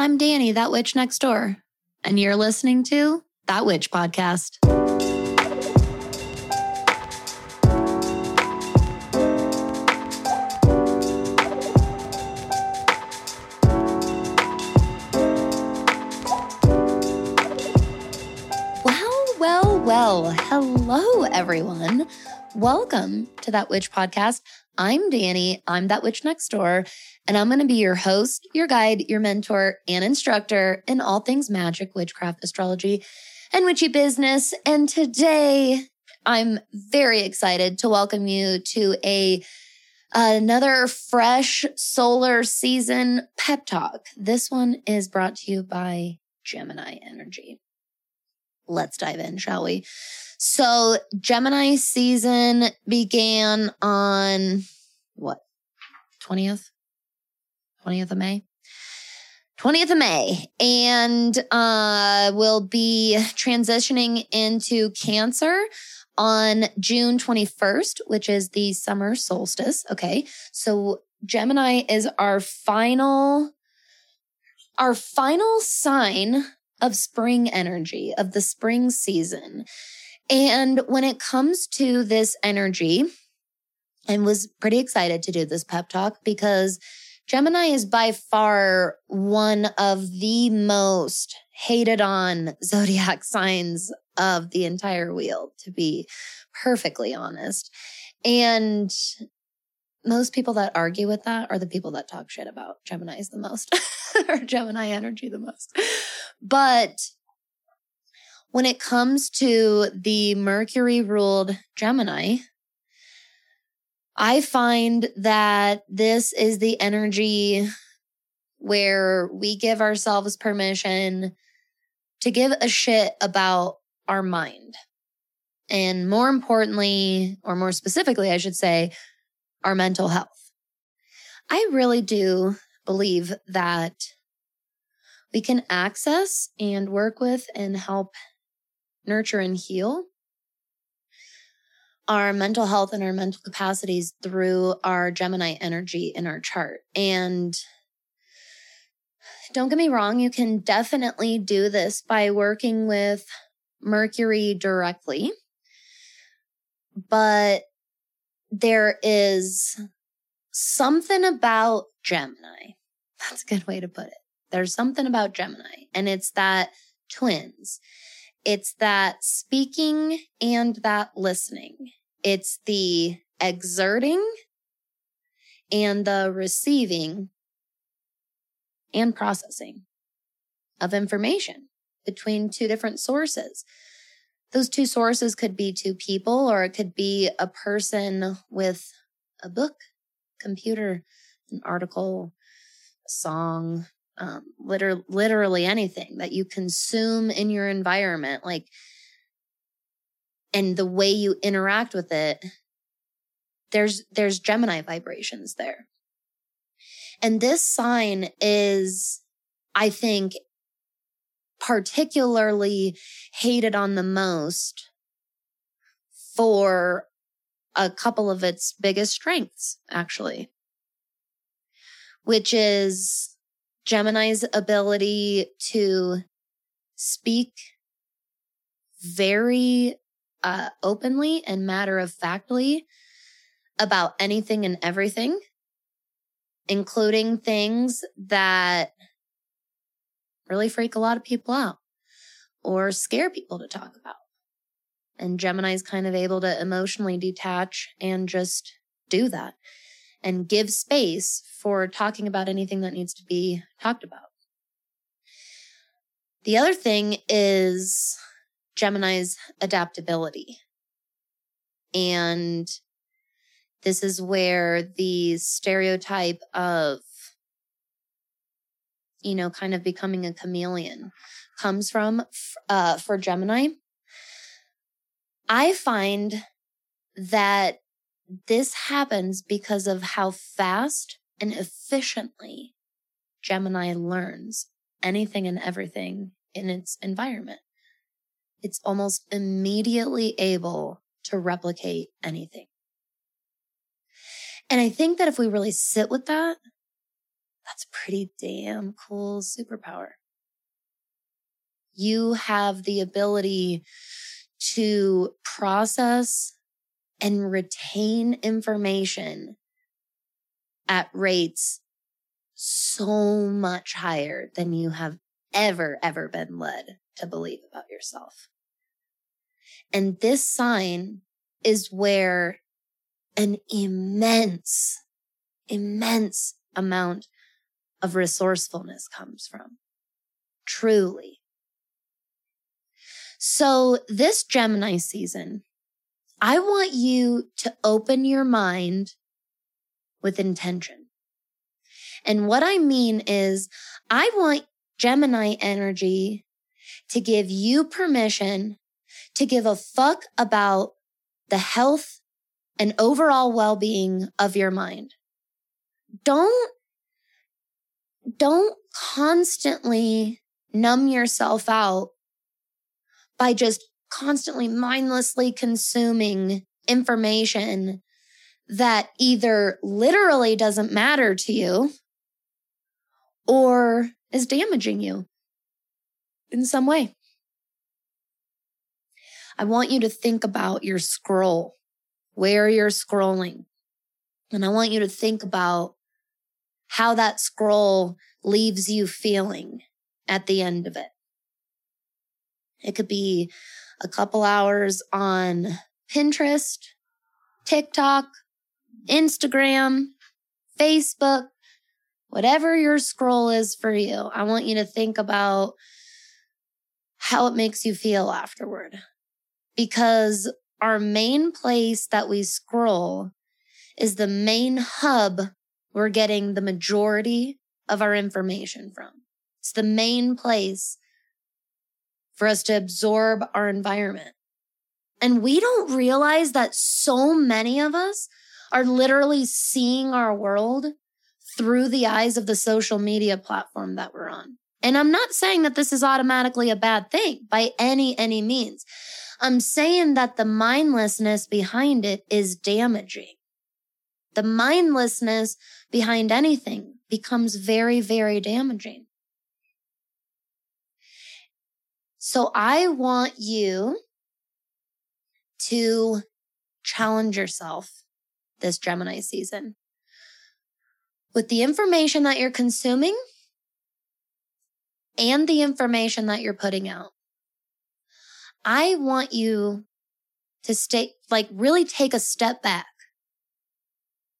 I'm Danny, that witch next door, and you're listening to That Witch Podcast. Well. Hello, everyone. Welcome to That Witch Podcast. I'm Danny. I'm That Witch Next Door, and I'm going to be your host, your guide, your mentor, and instructor in all things magic, witchcraft, astrology, and witchy business. And today, I'm very excited to welcome you to a another fresh solar season pep talk. This one is brought to you by Gemini Energy. Let's dive in, shall we? So, Gemini season began on what? 20th? 20th of May? 20th of May and uh will be transitioning into Cancer on June 21st, which is the summer solstice, okay? So Gemini is our final our final sign of spring energy, of the spring season. And when it comes to this energy, and was pretty excited to do this pep talk because Gemini is by far one of the most hated on zodiac signs of the entire wheel, to be perfectly honest. And most people that argue with that are the people that talk shit about Gemini's the most or Gemini energy the most. But when it comes to the Mercury ruled Gemini, I find that this is the energy where we give ourselves permission to give a shit about our mind. And more importantly, or more specifically, I should say, our mental health. I really do believe that we can access and work with and help nurture and heal our mental health and our mental capacities through our Gemini energy in our chart. And don't get me wrong, you can definitely do this by working with Mercury directly. But there is something about Gemini. That's a good way to put it. There's something about Gemini, and it's that twins. It's that speaking and that listening. It's the exerting and the receiving and processing of information between two different sources. Those two sources could be two people, or it could be a person with a book, computer, an article, song, um, liter- literally anything that you consume in your environment. Like, and the way you interact with it there's there's gemini vibrations there and this sign is i think particularly hated on the most for a couple of its biggest strengths actually which is gemini's ability to speak very uh, openly and matter of factly about anything and everything, including things that really freak a lot of people out or scare people to talk about. And Gemini is kind of able to emotionally detach and just do that and give space for talking about anything that needs to be talked about. The other thing is Gemini's adaptability. And this is where the stereotype of, you know, kind of becoming a chameleon comes from uh, for Gemini. I find that this happens because of how fast and efficiently Gemini learns anything and everything in its environment it's almost immediately able to replicate anything. And I think that if we really sit with that, That's pretty damn cool superpower. You have the ability to process and retain information at rates so much higher than you have ever, ever been led to believe about yourself. And this sign is where an immense, immense amount of resourcefulness comes from. Truly. So this Gemini season, I want you to open your mind with intention. And what I mean is I want Gemini energy to give you permission to give a fuck about the health and overall well-being of your mind. Don't, don't constantly numb yourself out by just constantly mindlessly consuming information that either literally doesn't matter to you or is damaging you in some way. I want you to think about your scroll, where you're scrolling. And I want you to think about how that scroll leaves you feeling at the end of it. It could be a couple hours on Pinterest, TikTok, Instagram, Facebook, whatever your scroll is for you. I want you to think about how it makes you feel afterward. Because our main place that we scroll is the main hub we're getting the majority of our information from. It's the main place for us to absorb our environment. And we don't realize that so many of us are literally seeing our world through the eyes of the social media platform that we're on. And I'm not saying that this is automatically a bad thing by any, any means. I'm saying that the mindlessness behind it is damaging. The mindlessness behind anything becomes very, very damaging. So I want you to challenge yourself this Gemini season with the information that you're consuming and the information that you're putting out. I want you to stay, like really take a step back.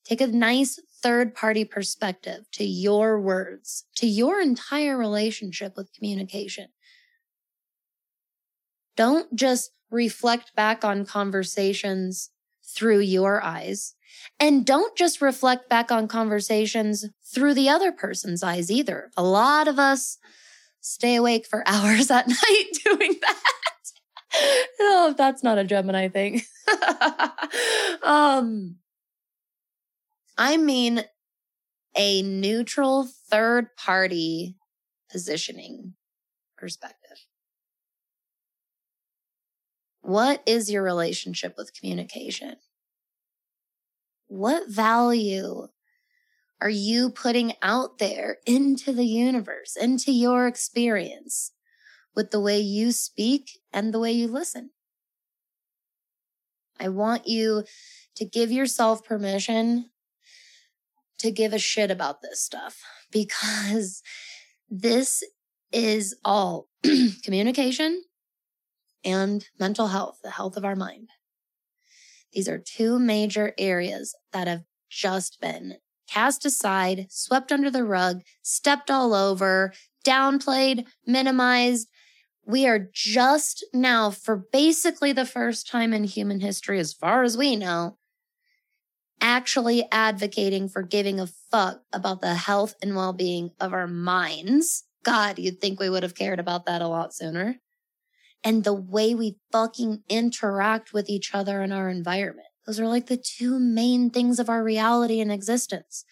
Take a nice third party perspective to your words, to your entire relationship with communication. Don't just reflect back on conversations through your eyes. And don't just reflect back on conversations through the other person's eyes either. A lot of us stay awake for hours at night doing that. oh, that's not a Gemini thing. um, I mean, a neutral third party positioning perspective. What is your relationship with communication? What value are you putting out there into the universe, into your experience with the way you speak and the way you listen? I want you to give yourself permission to give a shit about this stuff because this is all communication and mental health, the health of our mind. These are two major areas that have just been cast aside, swept under the rug, stepped all over, downplayed, minimized. We are just now, for basically the first time in human history, as far as we know, actually advocating for giving a fuck about the health and well being of our minds. God, you'd think we would have cared about that a lot sooner and the way we fucking interact with each other in our environment. Those are like the two main things of our reality and existence.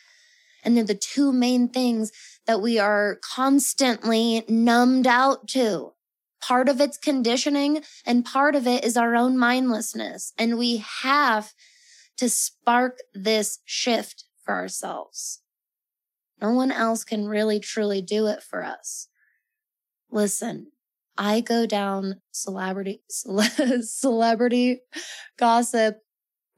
And they're the two main things that we are constantly numbed out to. Part of it's conditioning and part of it is our own mindlessness. And we have to spark this shift for ourselves. No one else can really truly do it for us. Listen, I go down celebrity, celebrity gossip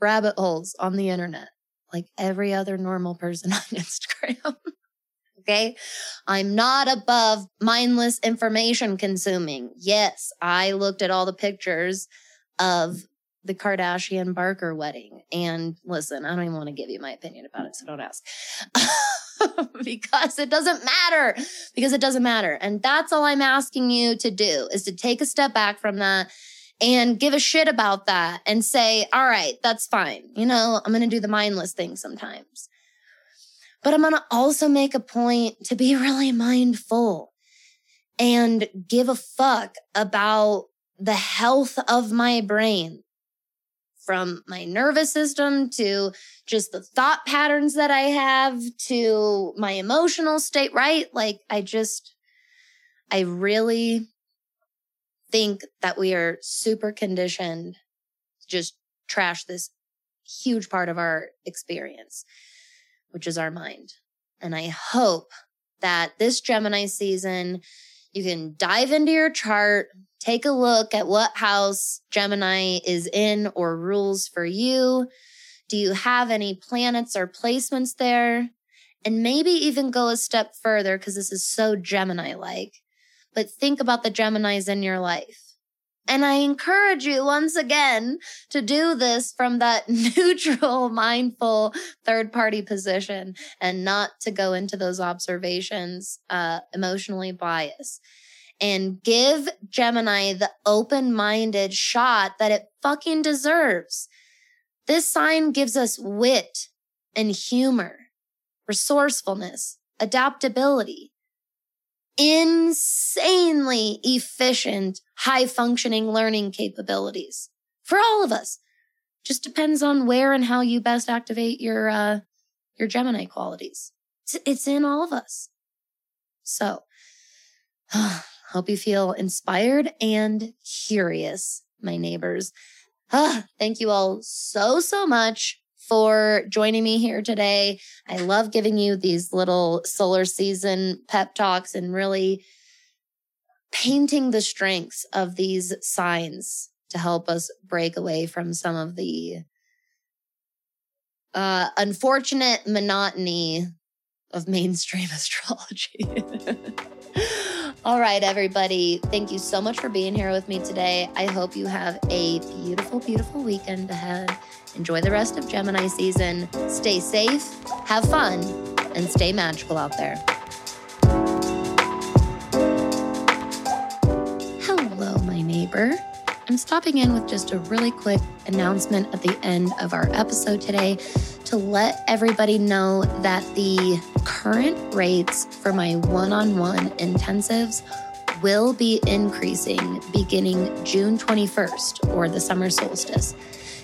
rabbit holes on the internet like every other normal person on Instagram. okay. I'm not above mindless information consuming. Yes, I looked at all the pictures of the Kardashian Barker wedding. And listen, I don't even want to give you my opinion about it, so don't ask. because it doesn't matter. Because it doesn't matter. And that's all I'm asking you to do is to take a step back from that and give a shit about that and say, all right, that's fine. You know, I'm going to do the mindless thing sometimes. But I'm going to also make a point to be really mindful and give a fuck about the health of my brain from my nervous system to just the thought patterns that I have to my emotional state, right? Like I just, I really think that we are super conditioned to just trash this huge part of our experience, which is our mind. And I hope that this Gemini season, you can dive into your chart, take a look at what house Gemini is in or rules for you. Do you have any planets or placements there? And maybe even go a step further because this is so Gemini like but think about the Geminis in your life. And I encourage you once again to do this from that neutral, mindful third party position and not to go into those observations, uh, emotionally biased and give Gemini the open minded shot that it fucking deserves. This sign gives us wit and humor, resourcefulness, adaptability insanely efficient, high functioning learning capabilities for all of us. Just depends on where and how you best activate your, uh, your Gemini qualities. It's, it's in all of us. So, hope you feel inspired and curious, my neighbors. thank you all so, so much for joining me here today. I love giving you these little solar season pep talks and really painting the strengths of these signs to help us break away from some of the uh, unfortunate monotony of mainstream astrology. All right, everybody. Thank you so much for being here with me today. I hope you have a beautiful, beautiful weekend ahead. Enjoy the rest of Gemini season. Stay safe, have fun, and stay magical out there. Hello, my neighbor. I'm stopping in with just a really quick announcement at the end of our episode today to let everybody know that the current rates for my one on one intensives will be increasing beginning June 21st or the summer solstice.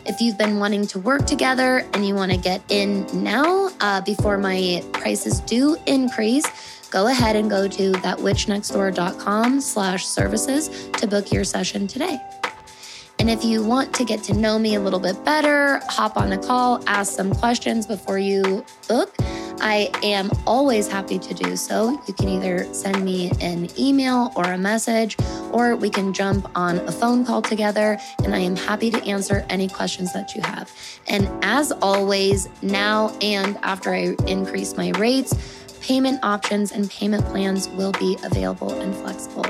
If you've been wanting to work together and you want to get in now uh, before my prices do increase, go ahead and go to thatwitchnextdoor.com slash services to book your session today. And if you want to get to know me a little bit better, hop on a call, ask some questions before you book. I am always happy to do so. You can either send me an email or a message, or we can jump on a phone call together, and I am happy to answer any questions that you have. And as always, now and after I increase my rates, payment options and payment plans will be available and flexible.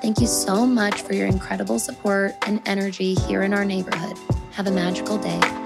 Thank you so much for your incredible support and energy here in our neighborhood. Have a magical day.